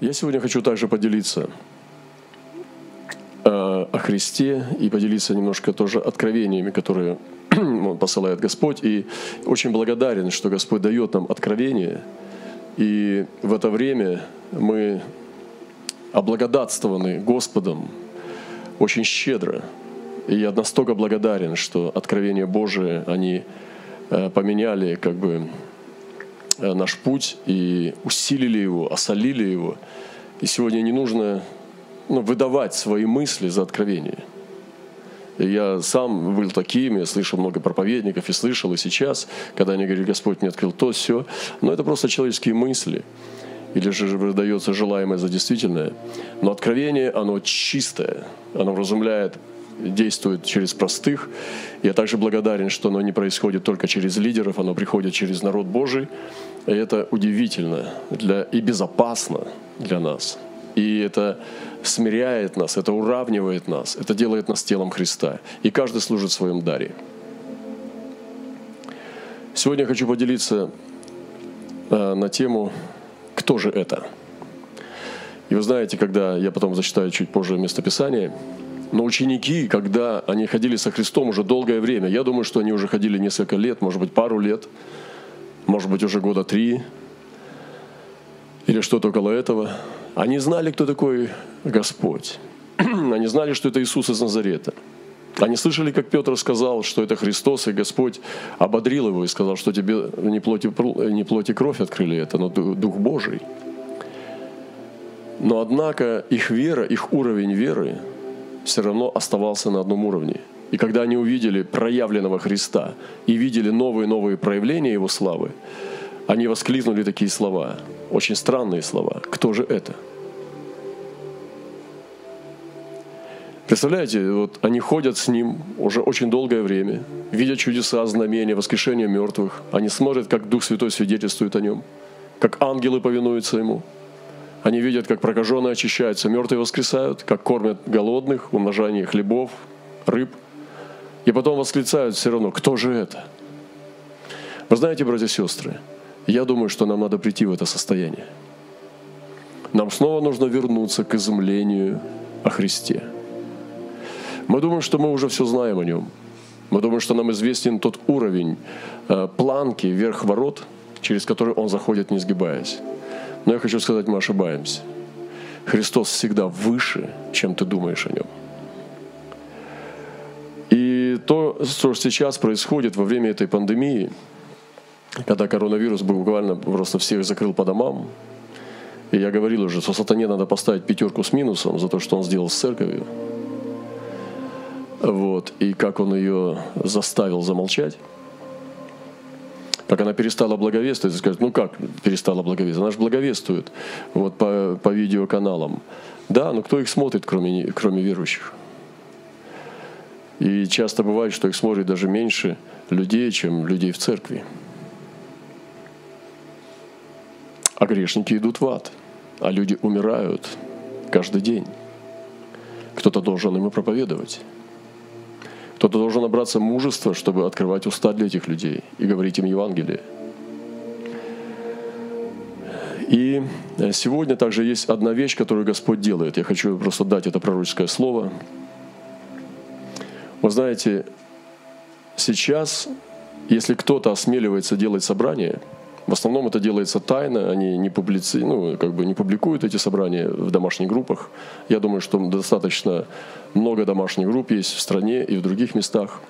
Я сегодня хочу также поделиться э, о Христе и поделиться немножко тоже откровениями, которые он посылает Господь. И очень благодарен, что Господь дает нам откровение. И в это время мы облагодатствованы Господом очень щедро. И я настолько благодарен, что откровения Божие, они э, поменяли как бы наш путь и усилили его, осолили его. И сегодня не нужно ну, выдавать свои мысли за откровение. Я сам был таким, я слышал много проповедников и слышал и сейчас, когда они говорят, Господь мне открыл то, все. Но это просто человеческие мысли. Или же выдается желаемое за действительное. Но откровение, оно чистое, оно вразумляет действует через простых. Я также благодарен, что оно не происходит только через лидеров, оно приходит через народ Божий. И это удивительно для, и безопасно для нас. И это смиряет нас, это уравнивает нас, это делает нас телом Христа. И каждый служит в своем даре. Сегодня я хочу поделиться э, на тему «Кто же это?». И вы знаете, когда я потом зачитаю чуть позже местописание, но ученики, когда они ходили со Христом уже долгое время, я думаю, что они уже ходили несколько лет, может быть, пару лет – может быть, уже года три или что-то около этого. Они знали, кто такой Господь. Они знали, что это Иисус из Назарета. Они слышали, как Петр сказал, что это Христос, и Господь ободрил его и сказал, что тебе не плоть, не плоть и кровь открыли это, но Дух Божий. Но однако их вера, их уровень веры все равно оставался на одном уровне – и когда они увидели проявленного Христа и видели новые-новые проявления Его славы, они воскликнули такие слова, очень странные слова. Кто же это? Представляете, вот они ходят с ним уже очень долгое время, видят чудеса, знамения, воскрешение мертвых. Они смотрят, как Дух Святой свидетельствует о нем, как ангелы повинуются ему. Они видят, как прокаженные очищаются, мертвые воскресают, как кормят голодных, умножание хлебов, рыб – и потом восклицают все равно, кто же это? Вы знаете, братья и сестры, я думаю, что нам надо прийти в это состояние. Нам снова нужно вернуться к изумлению о Христе. Мы думаем, что мы уже все знаем о Нем. Мы думаем, что нам известен тот уровень э, планки вверх ворот, через который Он заходит, не сгибаясь. Но я хочу сказать, мы ошибаемся. Христос всегда выше, чем ты думаешь о Нем то, что сейчас происходит во время этой пандемии, когда коронавирус буквально просто всех закрыл по домам, и я говорил уже, что сатане надо поставить пятерку с минусом за то, что он сделал с церковью. Вот, и как он ее заставил замолчать. Как она перестала благовествовать, скажет, ну как перестала благовествовать? Она же благовествует вот по, по видеоканалам. Да, но кто их смотрит, кроме, кроме верующих? И часто бывает, что их смотрит даже меньше людей, чем людей в церкви. А грешники идут в ад, а люди умирают каждый день. Кто-то должен им проповедовать. Кто-то должен набраться мужества, чтобы открывать уста для этих людей и говорить им Евангелие. И сегодня также есть одна вещь, которую Господь делает. Я хочу просто дать это пророческое слово – вы знаете, сейчас, если кто-то осмеливается делать собрание, в основном это делается тайно, они не, публици... ну, как бы не публикуют эти собрания в домашних группах. Я думаю, что достаточно много домашних групп есть в стране и в других местах,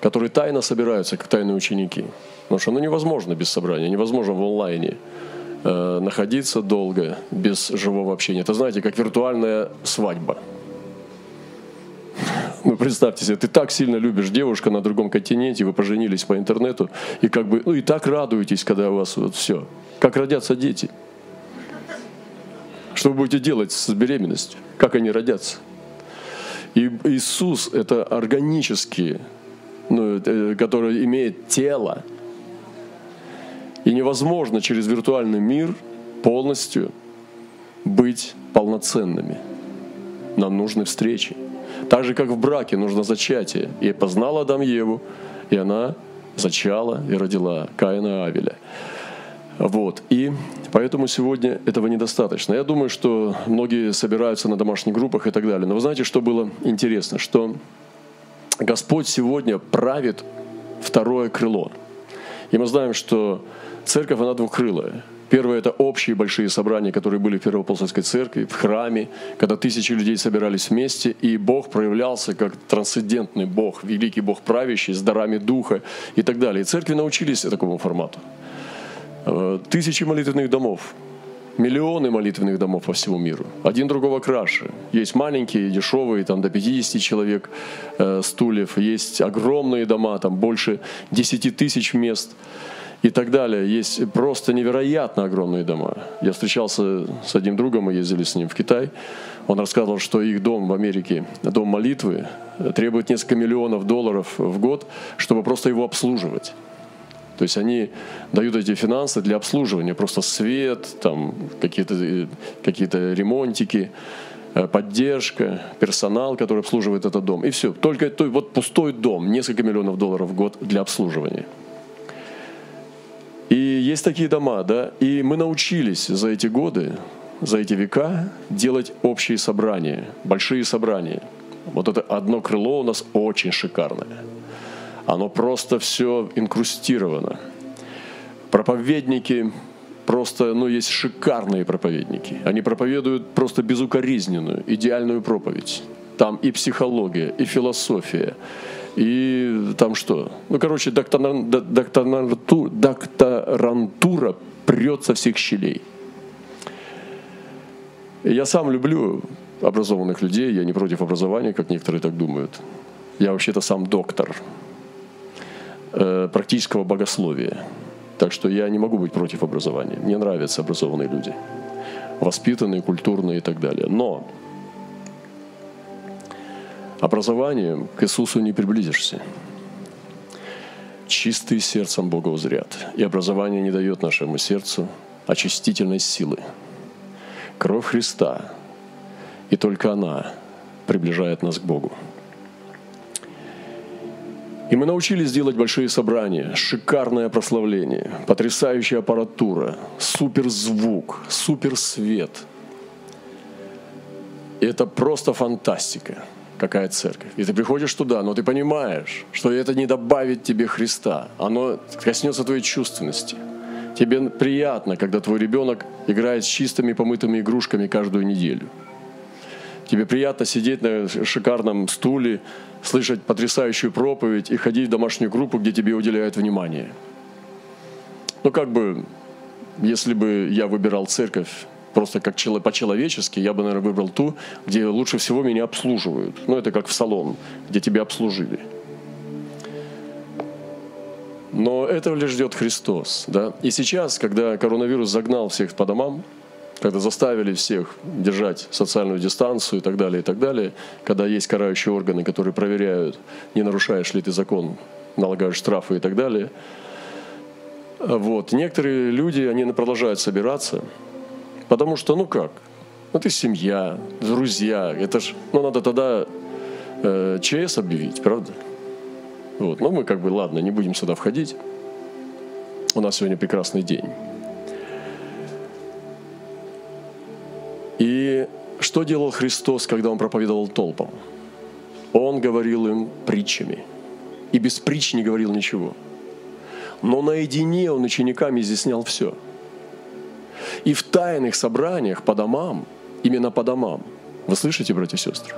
которые тайно собираются, как тайные ученики. Потому что ну, невозможно без собрания, невозможно в онлайне э, находиться долго без живого общения. Это, знаете, как виртуальная свадьба – ну, представьте себе, ты так сильно любишь девушку на другом континенте, вы поженились по интернету, и как бы, ну и так радуетесь, когда у вас вот все. Как родятся дети. Что вы будете делать с беременностью? Как они родятся? И Иисус – это органический, ну, э, который имеет тело. И невозможно через виртуальный мир полностью быть полноценными. Нам нужны встречи. Так же, как в браке нужно зачатие. И познала Адам Еву, и она зачала и родила Каина Авеля. Вот. И поэтому сегодня этого недостаточно. Я думаю, что многие собираются на домашних группах и так далее. Но вы знаете, что было интересно? Что Господь сегодня правит второе крыло. И мы знаем, что церковь, она двухкрылая. Первое – это общие большие собрания, которые были в Первоапостольской церкви, в храме, когда тысячи людей собирались вместе, и Бог проявлялся как трансцендентный Бог, великий Бог правящий, с дарами Духа и так далее. И церкви научились такому формату. Э, тысячи молитвенных домов, миллионы молитвенных домов по всему миру. Один другого краше. Есть маленькие, дешевые, там до 50 человек э, стульев. Есть огромные дома, там больше 10 тысяч мест и так далее. Есть просто невероятно огромные дома. Я встречался с одним другом, мы ездили с ним в Китай. Он рассказывал, что их дом в Америке, дом молитвы, требует несколько миллионов долларов в год, чтобы просто его обслуживать. То есть они дают эти финансы для обслуживания, просто свет, там какие-то какие ремонтики, э, поддержка, персонал, который обслуживает этот дом. И все. Только то, вот пустой дом, несколько миллионов долларов в год для обслуживания. И есть такие дома, да, и мы научились за эти годы, за эти века делать общие собрания, большие собрания. Вот это одно крыло у нас очень шикарное – оно просто все инкрустировано. Проповедники просто, ну, есть шикарные проповедники. Они проповедуют просто безукоризненную, идеальную проповедь. Там и психология, и философия, и там что? Ну, короче, докторантура, докторантура прет со всех щелей. Я сам люблю образованных людей, я не против образования, как некоторые так думают. Я вообще-то сам доктор, Э, практического богословия. Так что я не могу быть против образования. Мне нравятся образованные люди. Воспитанные, культурные и так далее. Но образованием к Иисусу не приблизишься. Чистые сердцем Бога узрят. И образование не дает нашему сердцу очистительной силы. Кровь Христа, и только она приближает нас к Богу. И мы научились делать большие собрания, шикарное прославление, потрясающая аппаратура, суперзвук, суперсвет. И это просто фантастика, какая церковь. И ты приходишь туда, но ты понимаешь, что это не добавит тебе Христа. Оно коснется твоей чувственности. Тебе приятно, когда твой ребенок играет с чистыми помытыми игрушками каждую неделю. Тебе приятно сидеть на шикарном стуле, слышать потрясающую проповедь и ходить в домашнюю группу, где тебе уделяют внимание. Ну, как бы, если бы я выбирал церковь просто как по-человечески, я бы, наверное, выбрал ту, где лучше всего меня обслуживают. Ну, это как в салон, где тебя обслужили. Но этого лишь ждет Христос. Да? И сейчас, когда коронавирус загнал всех по домам, когда заставили всех держать социальную дистанцию и так далее, и так далее, когда есть карающие органы, которые проверяют, не нарушаешь ли ты закон, налагаешь штрафы и так далее. Вот. Некоторые люди, они продолжают собираться, потому что, ну как, ну ты семья, друзья, это ж, ну надо тогда э, ЧС объявить, правда? Вот. Ну мы как бы, ладно, не будем сюда входить. У нас сегодня прекрасный день. И что делал Христос, когда Он проповедовал толпам? Он говорил им притчами. И без притч не говорил ничего. Но наедине Он ученикам изъяснял все. И в тайных собраниях по домам, именно по домам, вы слышите, братья и сестры?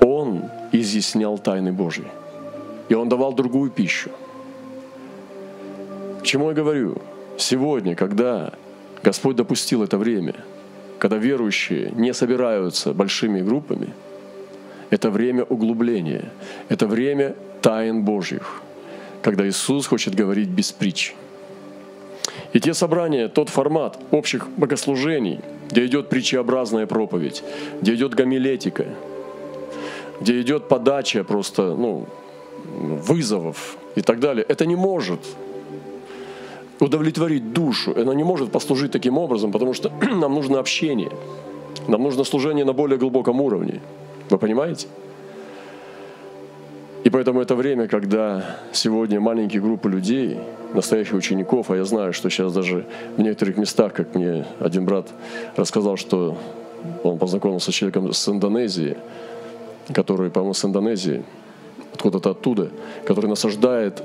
Он изъяснял тайны Божьи. И Он давал другую пищу. К чему я говорю? Сегодня, когда Господь допустил это время, когда верующие не собираются большими группами. Это время углубления, это время тайн Божьих, когда Иисус хочет говорить без притч. И те собрания, тот формат общих богослужений, где идет притчеобразная проповедь, где идет гомилетика, где идет подача просто ну, вызовов и так далее, это не может удовлетворить душу. Она не может послужить таким образом, потому что нам нужно общение. Нам нужно служение на более глубоком уровне. Вы понимаете? И поэтому это время, когда сегодня маленькие группы людей, настоящих учеников, а я знаю, что сейчас даже в некоторых местах, как мне один брат рассказал, что он познакомился с человеком с Индонезии, который, по-моему, с Индонезии, откуда-то оттуда, который насаждает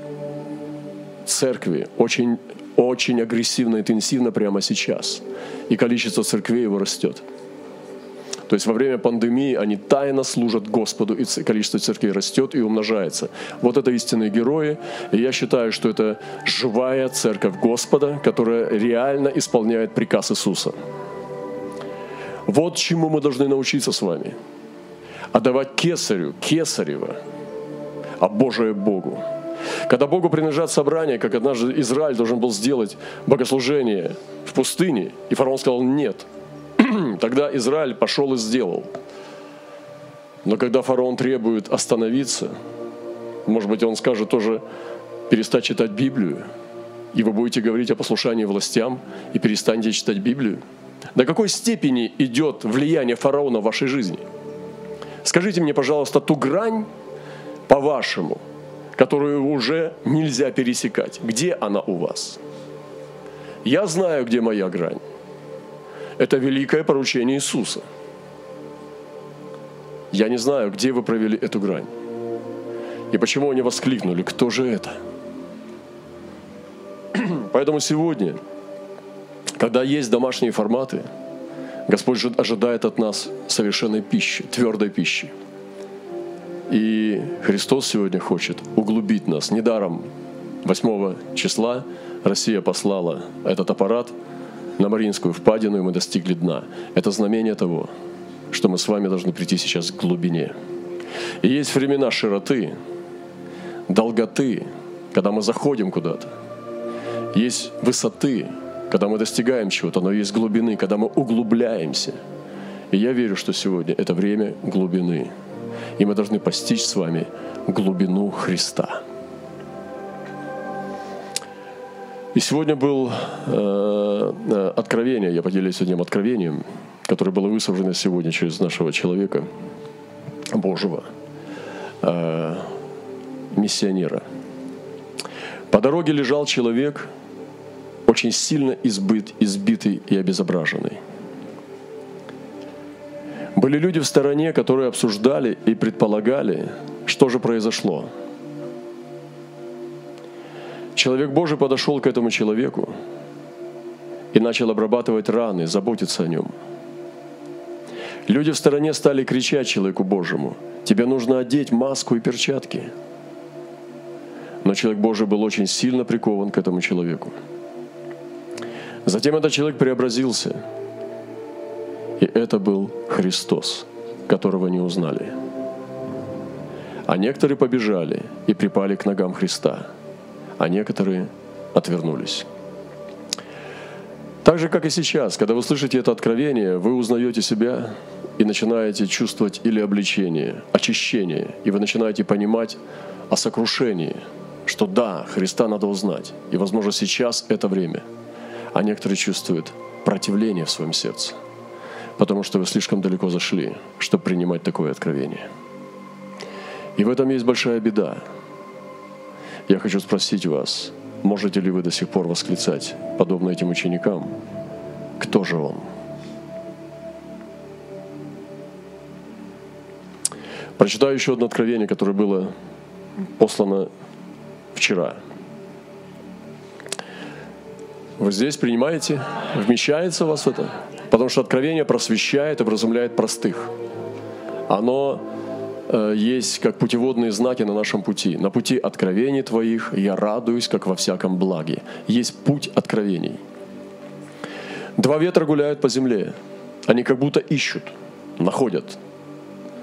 церкви очень, очень агрессивно, интенсивно прямо сейчас. И количество церквей его растет. То есть во время пандемии они тайно служат Господу, и количество церквей растет и умножается. Вот это истинные герои. И я считаю, что это живая церковь Господа, которая реально исполняет приказ Иисуса. Вот чему мы должны научиться с вами. Отдавать кесарю, кесарево, а Божие Богу. Когда Богу принадлежат собрания, как однажды Израиль должен был сделать богослужение в пустыне, и фараон сказал «нет», Тогда Израиль пошел и сделал. Но когда фараон требует остановиться, может быть, он скажет тоже перестать читать Библию, и вы будете говорить о послушании властям и перестанете читать Библию? До какой степени идет влияние фараона в вашей жизни? Скажите мне, пожалуйста, ту грань, по-вашему, которую уже нельзя пересекать. Где она у вас? Я знаю, где моя грань. Это великое поручение Иисуса. Я не знаю, где вы провели эту грань. И почему они воскликнули, кто же это? Поэтому сегодня, когда есть домашние форматы, Господь ожидает от нас совершенной пищи, твердой пищи. И Христос сегодня хочет углубить нас. Недаром 8 числа Россия послала этот аппарат – на Мариинскую впадину, и мы достигли дна. Это знамение того, что мы с вами должны прийти сейчас к глубине. И есть времена широты, долготы, когда мы заходим куда-то. Есть высоты, когда мы достигаем чего-то, но есть глубины, когда мы углубляемся. И я верю, что сегодня это время глубины. И мы должны постичь с вами глубину Христа. И сегодня был э, э, откровение, я поделюсь одним откровением, которое было высажено сегодня через нашего человека, Божьего, э, миссионера. По дороге лежал человек, очень сильно избыт, избитый и обезображенный. Были люди в стороне, которые обсуждали и предполагали, что же произошло – Человек Божий подошел к этому человеку и начал обрабатывать раны, заботиться о нем. Люди в стороне стали кричать человеку Божьему, тебе нужно одеть маску и перчатки. Но человек Божий был очень сильно прикован к этому человеку. Затем этот человек преобразился, и это был Христос, которого не узнали. А некоторые побежали и припали к ногам Христа – а некоторые отвернулись. Так же, как и сейчас, когда вы слышите это откровение, вы узнаете себя и начинаете чувствовать или обличение, очищение, и вы начинаете понимать о сокрушении, что да, Христа надо узнать, и, возможно, сейчас это время. А некоторые чувствуют противление в своем сердце, потому что вы слишком далеко зашли, чтобы принимать такое откровение. И в этом есть большая беда, я хочу спросить вас, можете ли вы до сих пор восклицать, подобно этим ученикам, кто же он? Прочитаю еще одно откровение, которое было послано вчера. Вы здесь принимаете? Вмещается у вас это? Потому что откровение просвещает, образумляет простых. Оно есть как путеводные знаки на нашем пути. На пути откровений Твоих я радуюсь, как во всяком благе. Есть путь откровений. Два ветра гуляют по земле. Они как будто ищут, находят.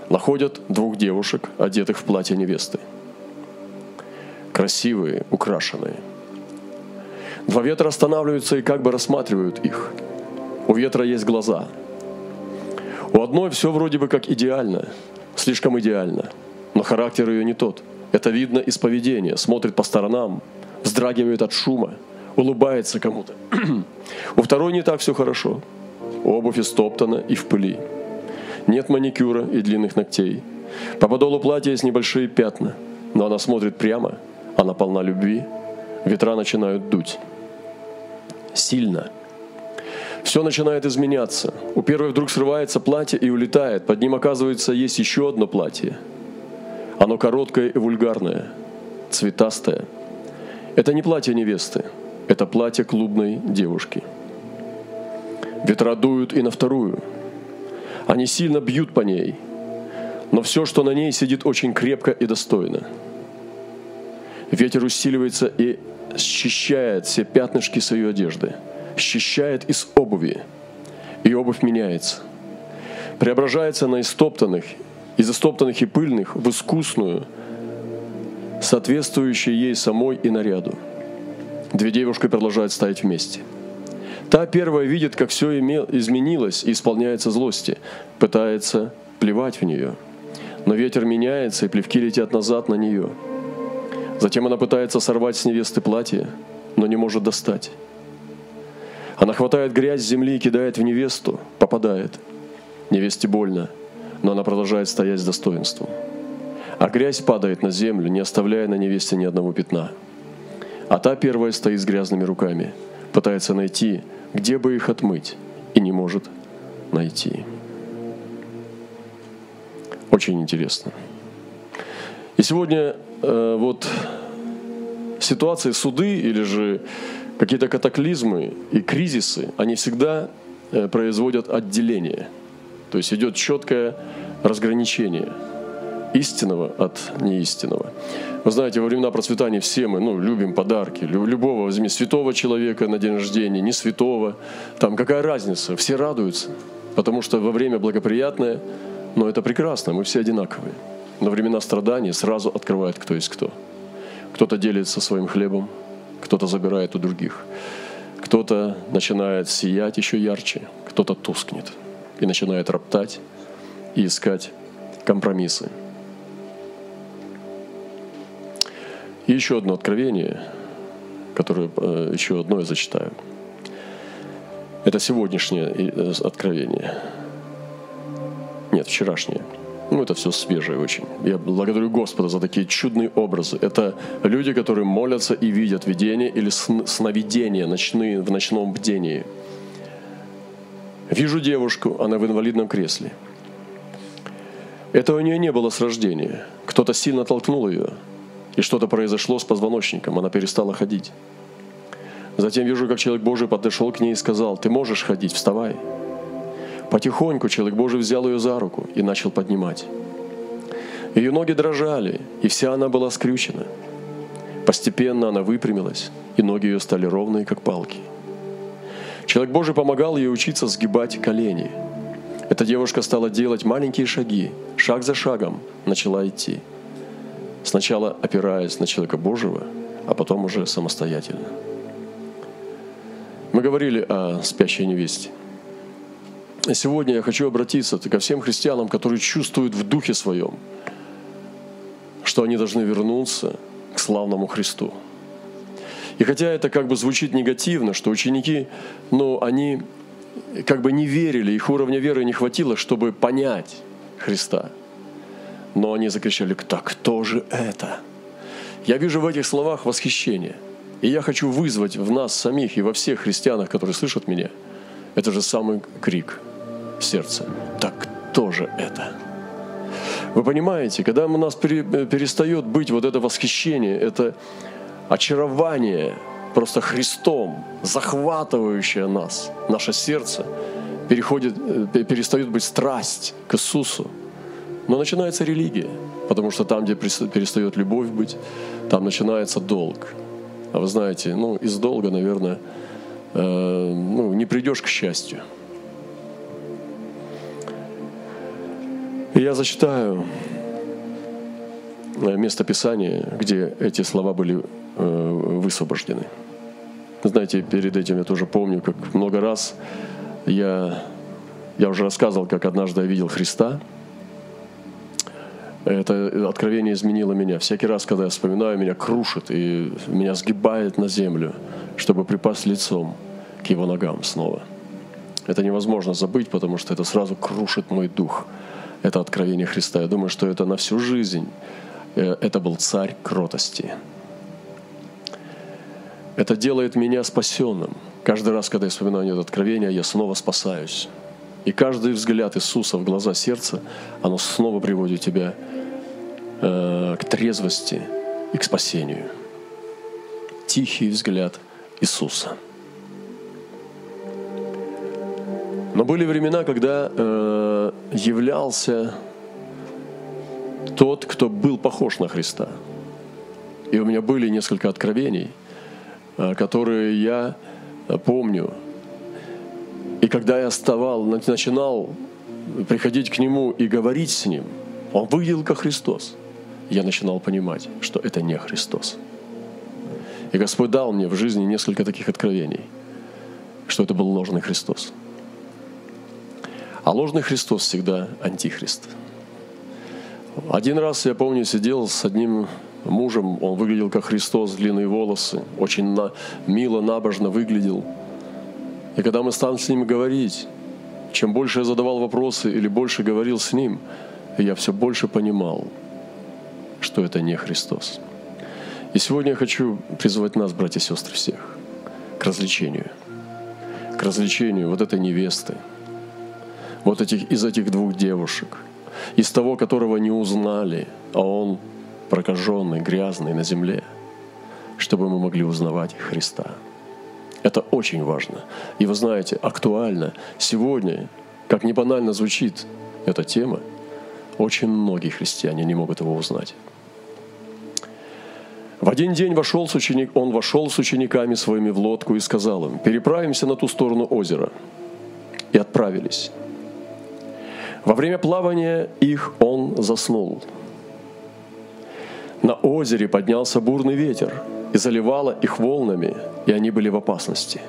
Находят двух девушек, одетых в платье невесты. Красивые, украшенные. Два ветра останавливаются и как бы рассматривают их. У ветра есть глаза. У одной все вроде бы как идеально, слишком идеально, но характер ее не тот. Это видно из поведения. Смотрит по сторонам, вздрагивает от шума, улыбается кому-то. У второй не так все хорошо. Обувь истоптана и в пыли. Нет маникюра и длинных ногтей. По подолу платья есть небольшие пятна. но она смотрит прямо, она полна любви, ветра начинают дуть. Сильно. Все начинает изменяться. У первой вдруг срывается платье и улетает. Под ним, оказывается, есть еще одно платье. Оно короткое и вульгарное, цветастое. Это не платье невесты, это платье клубной девушки. Ветра дуют и на вторую. Они сильно бьют по ней, но все, что на ней сидит очень крепко и достойно. Ветер усиливается и счищает все пятнышки своей одежды, счищает из обуви, и обувь меняется. Преображается на истоптанных, из истоптанных и пыльных в искусную, соответствующую ей самой и наряду. Две девушки продолжают стоять вместе. Та первая видит, как все изменилось и исполняется злости, пытается плевать в нее. Но ветер меняется, и плевки летят назад на нее – Затем она пытается сорвать с невесты платье, но не может достать. Она хватает грязь с земли и кидает в невесту, попадает. Невесте больно, но она продолжает стоять с достоинством. А грязь падает на землю, не оставляя на невесте ни одного пятна. А та первая стоит с грязными руками, пытается найти, где бы их отмыть, и не может найти. Очень интересно. И сегодня э, вот ситуации суды или же какие-то катаклизмы и кризисы, они всегда э, производят отделение. То есть идет четкое разграничение истинного от неистинного. Вы знаете, во времена процветания все мы ну, любим подарки. Любого возьми святого человека на день рождения, не святого. Там какая разница? Все радуются, потому что во время благоприятное, но это прекрасно, мы все одинаковые на времена страданий сразу открывает, кто есть кто. Кто-то делится своим хлебом, кто-то забирает у других, кто-то начинает сиять еще ярче, кто-то тускнет и начинает роптать и искать компромиссы. И еще одно откровение, которое э, еще одно я зачитаю. Это сегодняшнее э, откровение. Нет, вчерашнее – ну, это все свежее очень. Я благодарю Господа за такие чудные образы. Это люди, которые молятся и видят видения или сновидения ночные, в ночном бдении. Вижу девушку, она в инвалидном кресле. Этого у нее не было с рождения. Кто-то сильно толкнул ее, и что-то произошло с позвоночником, она перестала ходить. Затем вижу, как человек Божий подошел к ней и сказал, «Ты можешь ходить, вставай». Потихоньку человек Божий взял ее за руку и начал поднимать. Ее ноги дрожали, и вся она была скрючена. Постепенно она выпрямилась, и ноги ее стали ровные, как палки. Человек Божий помогал ей учиться сгибать колени. Эта девушка стала делать маленькие шаги, шаг за шагом начала идти. Сначала опираясь на человека Божьего, а потом уже самостоятельно. Мы говорили о спящей невесте – сегодня я хочу обратиться ко всем христианам, которые чувствуют в духе своем, что они должны вернуться к славному Христу. И хотя это как бы звучит негативно, что ученики, ну, они как бы не верили, их уровня веры не хватило, чтобы понять Христа. Но они закричали, так кто же это? Я вижу в этих словах восхищение. И я хочу вызвать в нас самих и во всех христианах, которые слышат меня, это же самый крик – сердце. Так кто же это? Вы понимаете, когда у нас перестает быть вот это восхищение, это очарование просто Христом, захватывающее нас, наше сердце, переходит, э, перестает быть страсть к Иисусу. Но начинается религия, потому что там, где перестает любовь быть, там начинается долг. А вы знаете, ну, из долга, наверное, э, ну, не придешь к счастью. Я зачитаю э, место Писания, где эти слова были э, высвобождены. Знаете, перед этим я тоже помню, как много раз я, я уже рассказывал, как однажды я видел Христа. Это откровение изменило меня. Всякий раз, когда я вспоминаю, меня крушит и меня сгибает на землю, чтобы припасть лицом к Его ногам снова. Это невозможно забыть, потому что это сразу крушит мой дух – это откровение Христа. Я думаю, что это на всю жизнь э, это был царь кротости. Это делает меня спасенным. Каждый раз, когда я вспоминаю это откровение, я снова спасаюсь. И каждый взгляд Иисуса в глаза сердца, оно снова приводит тебя э, к трезвости и к спасению. Тихий взгляд Иисуса. Но были времена, когда э, являлся тот, кто был похож на Христа. И у меня были несколько откровений, э, которые я э, помню. И когда я вставал, начинал приходить к Нему и говорить с Ним, Он выглядел как Христос. Я начинал понимать, что это не Христос. И Господь дал мне в жизни несколько таких откровений, что это был ложный Христос. А ложный Христос всегда антихрист. Один раз, я помню, сидел с одним мужем, он выглядел как Христос, длинные волосы, очень на, мило, набожно выглядел. И когда мы стали с ним говорить, чем больше я задавал вопросы или больше говорил с ним, я все больше понимал, что это не Христос. И сегодня я хочу призвать нас, братья и сестры, всех к развлечению. К развлечению вот этой невесты, вот этих, из этих двух девушек – из того, которого не узнали, а он прокаженный, грязный на земле, чтобы мы могли узнавать Христа. Это очень важно. И вы знаете, актуально сегодня, как не банально звучит эта тема, очень многие христиане не могут его узнать. В один день вошел с ученик, он вошел с учениками своими в лодку и сказал им, переправимся на ту сторону озера. И отправились. Во время плавания их он заснул. На озере поднялся бурный ветер и заливало их волнами, и они были в опасности.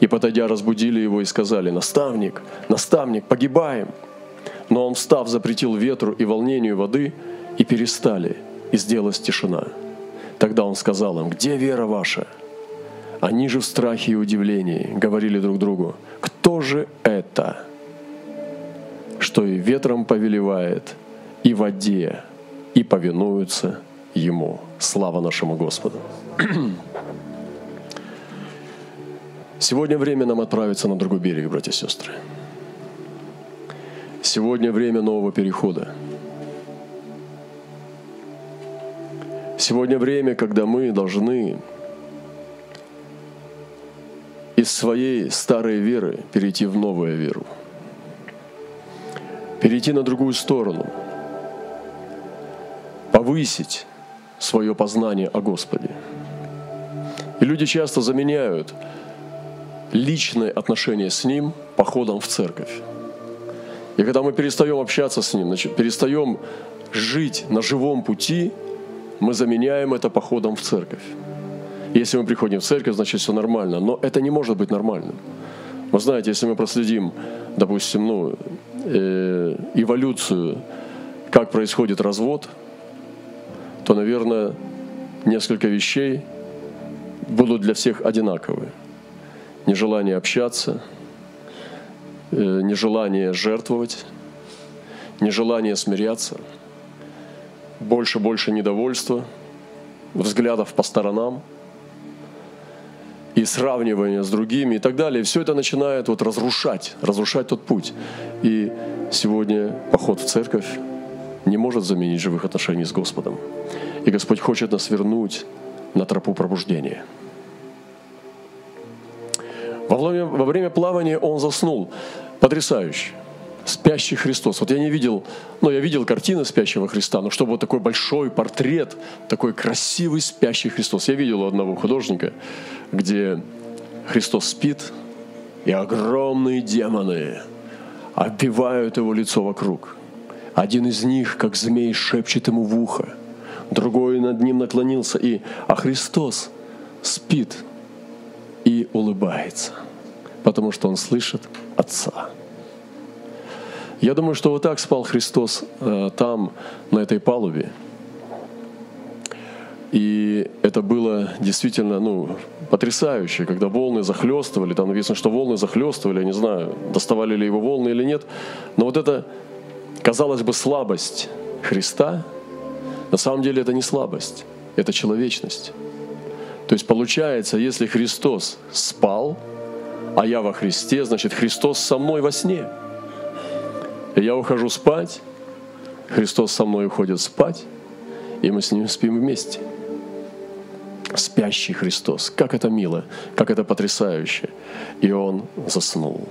И подойдя, разбудили его и сказали, «Наставник, наставник, погибаем!» Но он, встав, запретил ветру и волнению воды, и перестали, и сделалась тишина. Тогда он сказал им, «Где вера ваша?» Они же в страхе и удивлении говорили друг другу, «Кто же это?» Что и ветром повелевает, и воде, и повинуются Ему. Слава нашему Господу. Сегодня время нам отправиться на другой берег, братья и сестры. Сегодня время нового перехода. Сегодня время, когда мы должны из своей старой веры перейти в новую веру – перейти на другую сторону, повысить свое познание о Господе. И люди часто заменяют личное отношение с Ним походом в церковь. И когда мы перестаем общаться с Ним, значит, перестаем жить на живом пути, мы заменяем это походом в церковь. Если мы приходим в церковь, значит все нормально. Но это не может быть нормальным. Вы знаете, если мы проследим, допустим, ну, э, эволюцию, как происходит развод, то, наверное, несколько вещей будут для всех одинаковые. Нежелание общаться, э, нежелание жертвовать, нежелание смиряться, больше-больше недовольства, взглядов по сторонам – и сравнивание с другими и так далее. Все это начинает вот разрушать, разрушать тот путь. И сегодня поход в церковь не может заменить живых отношений с Господом. И Господь хочет нас вернуть на тропу пробуждения. Во время, во время плавания он заснул. Потрясающе. Спящий Христос. Вот я не видел, ну я видел картины спящего Христа, но чтобы вот такой большой портрет, такой красивый спящий Христос. Я видел у одного художника, где Христос спит, и огромные демоны оббивают его лицо вокруг. Один из них, как змей, шепчет ему в ухо, другой над ним наклонился, и, а Христос спит и улыбается, потому что он слышит Отца. Я думаю, что вот так спал Христос э, там, на этой палубе. И это было действительно ну, потрясающе, когда волны захлестывали, там написано, что волны захлестывали, я не знаю, доставали ли его волны или нет, но вот эта, казалось бы, слабость Христа На самом деле это не слабость, это человечность. То есть получается, если Христос спал, а я во Христе, значит Христос со мной во сне. Я ухожу спать, Христос со мной уходит спать, и мы с Ним спим вместе. Спящий Христос. Как это мило, как это потрясающе. И Он заснул.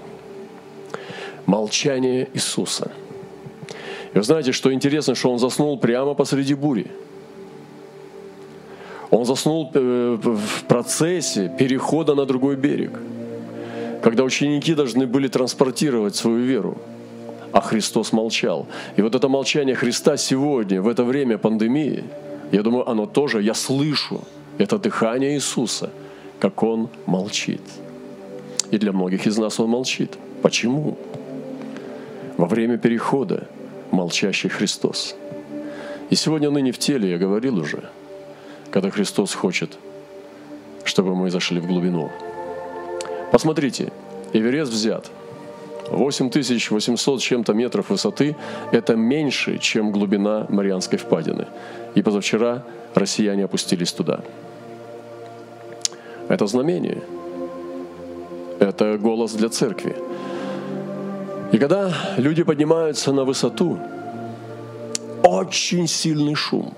Молчание Иисуса. И вы знаете, что интересно, что Он заснул прямо посреди бури. Он заснул э, в процессе перехода на другой берег, когда ученики должны были транспортировать свою веру а Христос молчал. И вот это молчание Христа сегодня, в это время пандемии, я думаю, оно тоже, я слышу, это дыхание Иисуса, как Он молчит. И для многих из нас Он молчит. Почему? Во время перехода молчащий Христос. И сегодня ныне в теле, я говорил уже, когда Христос хочет, чтобы мы зашли в глубину. Посмотрите, Эверест взят – 8800 чем-то метров высоты – это меньше, чем глубина Марианской впадины. И позавчера россияне опустились туда. Это знамение. Это голос для церкви. И когда люди поднимаются на высоту, очень сильный шум.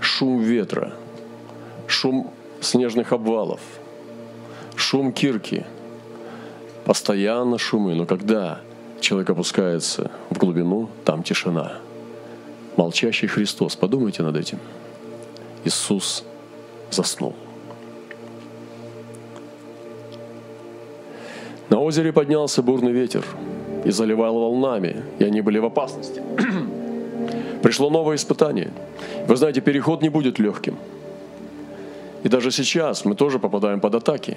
Шум ветра, шум снежных обвалов, шум кирки – постоянно шумы, но когда человек опускается в глубину, там тишина. Молчащий Христос. Подумайте над этим. Иисус заснул. На озере поднялся бурный ветер и заливал волнами, и они были в опасности. Пришло новое испытание. Вы знаете, переход не будет легким. И даже сейчас мы тоже попадаем под атаки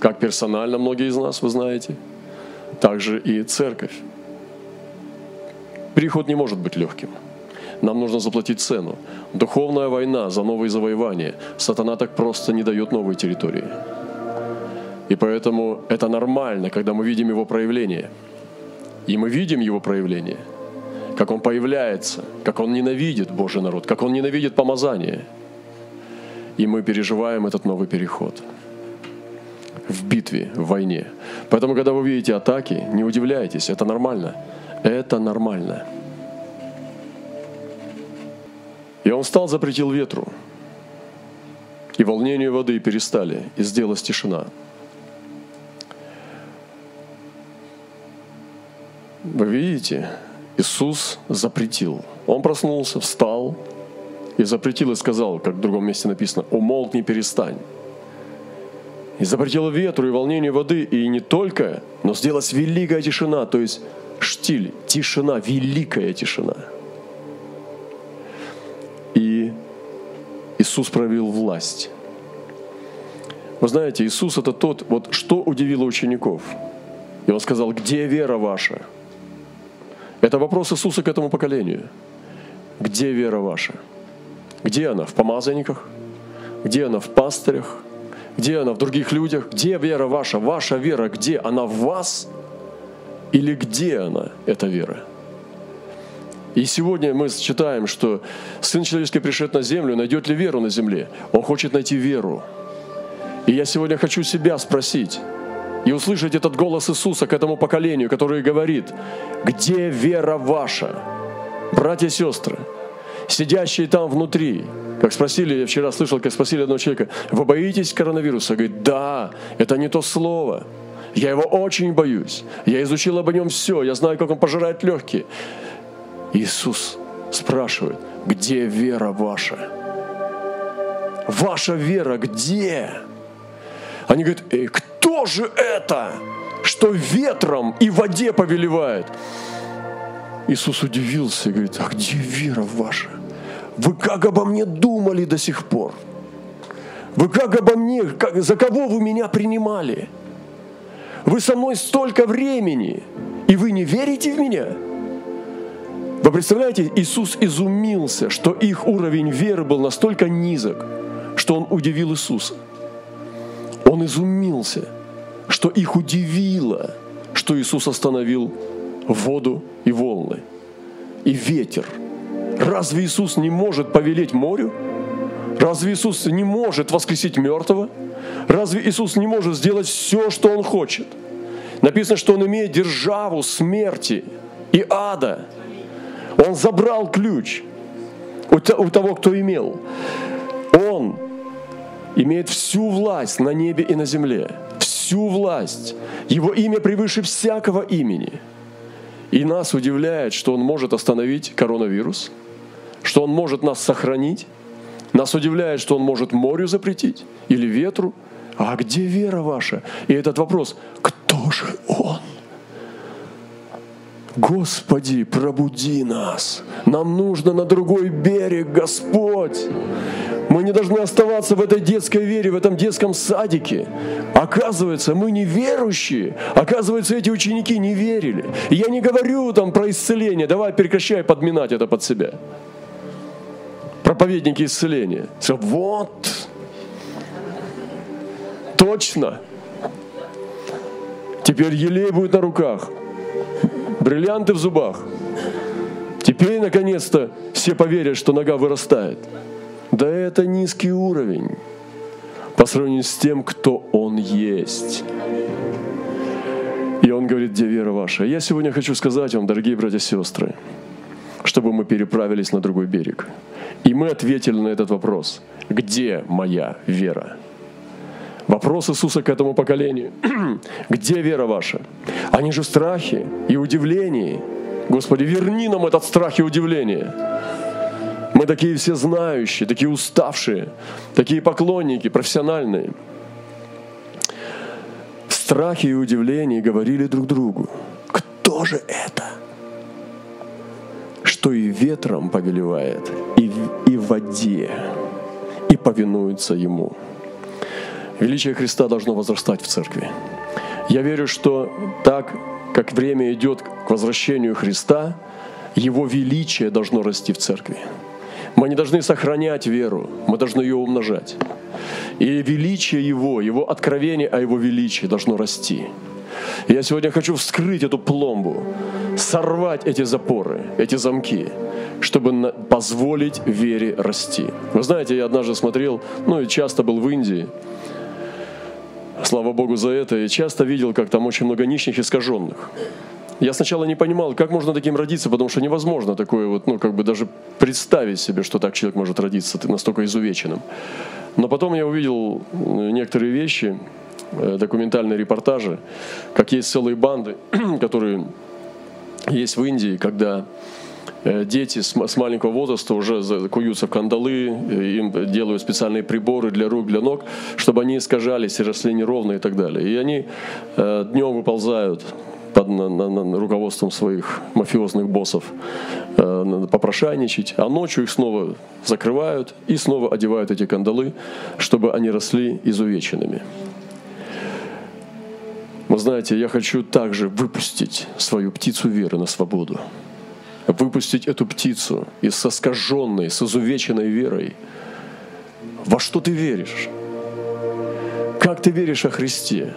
как персонально многие из нас, вы знаете, так же и церковь. Переход не может быть легким. Нам нужно заплатить цену. Духовная война за новые завоевания. Сатана так просто не дает новой территории. И поэтому это нормально, когда мы видим его проявление. И мы видим его проявление, как он появляется, как он ненавидит Божий народ, как он ненавидит помазание. И мы переживаем этот новый переход в битве, в войне. Поэтому, когда вы видите атаки, не удивляйтесь, это нормально. Это нормально. И он встал, запретил ветру, и волнению воды перестали, и сделалась тишина. Вы видите, Иисус запретил. Он проснулся, встал и запретил и сказал, как в другом месте написано, умолкни, перестань и запретила ветру и волнению воды, и не только, но сделалась великая тишина, то есть штиль, тишина, великая тишина. И Иисус проявил власть. Вы знаете, Иисус это тот, вот что удивило учеников. И Он сказал, где вера ваша? Это вопрос Иисуса к этому поколению. Где вера ваша? Где она? В помазанниках? Где она? В пастырях? Где она в других людях? Где вера ваша? Ваша вера где? Она в вас? Или где она, эта вера? И сегодня мы читаем, что Сын Человеческий пришед на землю, найдет ли веру на земле? Он хочет найти веру. И я сегодня хочу себя спросить и услышать этот голос Иисуса к этому поколению, который говорит, где вера ваша? Братья и сестры, сидящие там внутри, как спросили, я вчера слышал, как спросили одного человека, вы боитесь коронавируса? Говорит, да, это не то слово. Я его очень боюсь. Я изучил об нем все. Я знаю, как он пожирает легкие. Иисус спрашивает, где вера ваша? Ваша вера где? Они говорят, Эй, кто же это, что ветром и воде повелевает? Иисус удивился и говорит, а где вера ваша? Вы как обо мне думали до сих пор? Вы как обо мне, как, за кого вы меня принимали? Вы со мной столько времени, и вы не верите в меня? Вы представляете, Иисус изумился, что их уровень веры был настолько низок, что Он удивил Иисуса. Он изумился, что их удивило, что Иисус остановил воду и волны, и ветер – Разве Иисус не может повелеть морю? Разве Иисус не может воскресить мертвого? Разве Иисус не может сделать все, что Он хочет? Написано, что Он имеет державу смерти и ада. Он забрал ключ у того, кто имел. Он имеет всю власть на небе и на земле. Всю власть. Его имя превыше всякого имени. И нас удивляет, что Он может остановить коронавирус, что Он может нас сохранить. Нас удивляет, что Он может морю запретить или ветру. А где вера ваша? И этот вопрос, кто же Он? Господи, пробуди нас. Нам нужно на другой берег, Господь. Мы не должны оставаться в этой детской вере, в этом детском садике. Оказывается, мы неверующие. Оказывается, эти ученики не верили. Я не говорю там про исцеление. Давай прекращай подминать это под себя. Проповедники исцеления. Вот. Точно. Теперь елей будет на руках бриллианты в зубах. Теперь, наконец-то, все поверят, что нога вырастает. Да это низкий уровень по сравнению с тем, кто Он есть. И Он говорит, где вера ваша? Я сегодня хочу сказать вам, дорогие братья и сестры, чтобы мы переправились на другой берег. И мы ответили на этот вопрос. Где моя вера? Вопрос Иисуса к этому поколению. Где вера ваша? Они же в страхе и удивлении. Господи, верни нам этот страх и удивление. Мы такие все знающие, такие уставшие, такие поклонники, профессиональные. В страхе и удивлении говорили друг другу, кто же это? Что и ветром повелевает, воде, и повинуется ему. Величие Христа должно возрастать в церкви. Я верю, что так, как время идет к возвращению Христа, Его величие должно расти в церкви. Мы не должны сохранять веру, мы должны ее умножать. И величие Его, Его откровение о Его величии должно расти. И я сегодня хочу вскрыть эту пломбу, сорвать эти запоры, эти замки, чтобы позволить вере расти. Вы знаете, я однажды смотрел, ну и часто был в Индии, Слава Богу за это. И часто видел, как там очень много нищих искаженных. Я сначала не понимал, как можно таким родиться, потому что невозможно такое вот, ну, как бы даже представить себе, что так человек может родиться, ты настолько изувеченным. Но потом я увидел э, некоторые вещи, э, документальные репортажи, как есть целые банды, которые есть в Индии, когда дети с маленького возраста уже куются в кандалы, э, им делают специальные приборы для рук, для ног, чтобы они искажались и росли неровно и так далее. И они э, днем выползают под на, на, на руководством своих мафиозных боссов э, попрошайничать, а ночью их снова закрывают и снова одевают эти кандалы, чтобы они росли изувеченными. Вы знаете, я хочу также выпустить свою птицу веры на свободу выпустить эту птицу из соскаженной, с изувеченной верой. Во что ты веришь? Как ты веришь о Христе?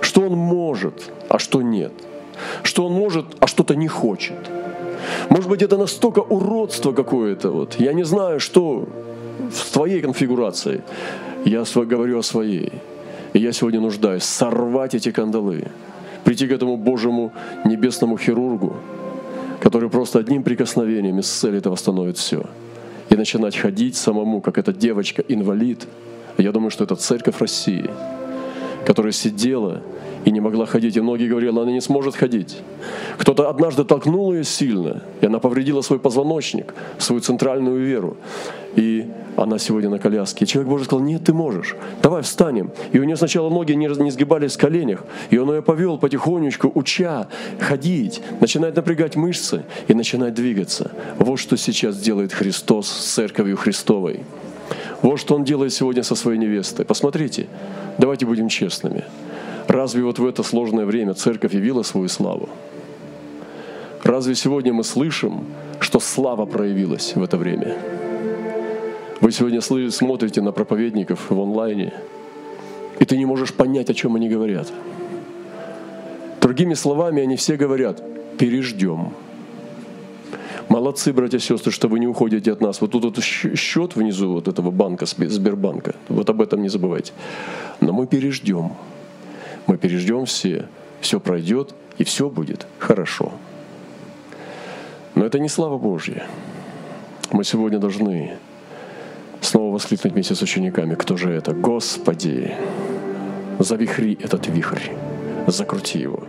Что Он может, а что нет? Что Он может, а что-то не хочет? Может быть, это настолько уродство какое-то. Вот. Я не знаю, что в твоей конфигурации. Я говорю о своей. И я сегодня нуждаюсь сорвать эти кандалы, прийти к этому Божьему небесному хирургу, который просто одним прикосновением исцелит и восстановит все. И начинать ходить самому, как эта девочка-инвалид. Я думаю, что это церковь России, которая сидела и не могла ходить. И многие говорили, она не сможет ходить. Кто-то однажды толкнул ее сильно, и она повредила свой позвоночник, свою центральную веру. И она сегодня на коляске. И человек Божий сказал, нет, ты можешь, давай встанем. И у нее сначала ноги не, не сгибались в коленях, и он ее повел потихонечку, уча ходить, начинает напрягать мышцы и начинает двигаться. Вот что сейчас делает Христос с церковью Христовой. Вот что Он делает сегодня со своей невестой. Посмотрите, давайте будем честными. Разве вот в это сложное время церковь явила свою славу? Разве сегодня мы слышим, что слава проявилась в это время? Вы сегодня смотрите на проповедников в онлайне, и ты не можешь понять, о чем они говорят. Другими словами, они все говорят, переждем. Молодцы, братья и сестры, что вы не уходите от нас. Вот тут вот счет внизу вот этого банка, Сбербанка. Вот об этом не забывайте. Но мы переждем. Мы переждем все. Все пройдет, и все будет хорошо. Но это не слава Божья. Мы сегодня должны снова воскликнуть вместе с учениками, кто же это? Господи, завихри этот вихрь, закрути его.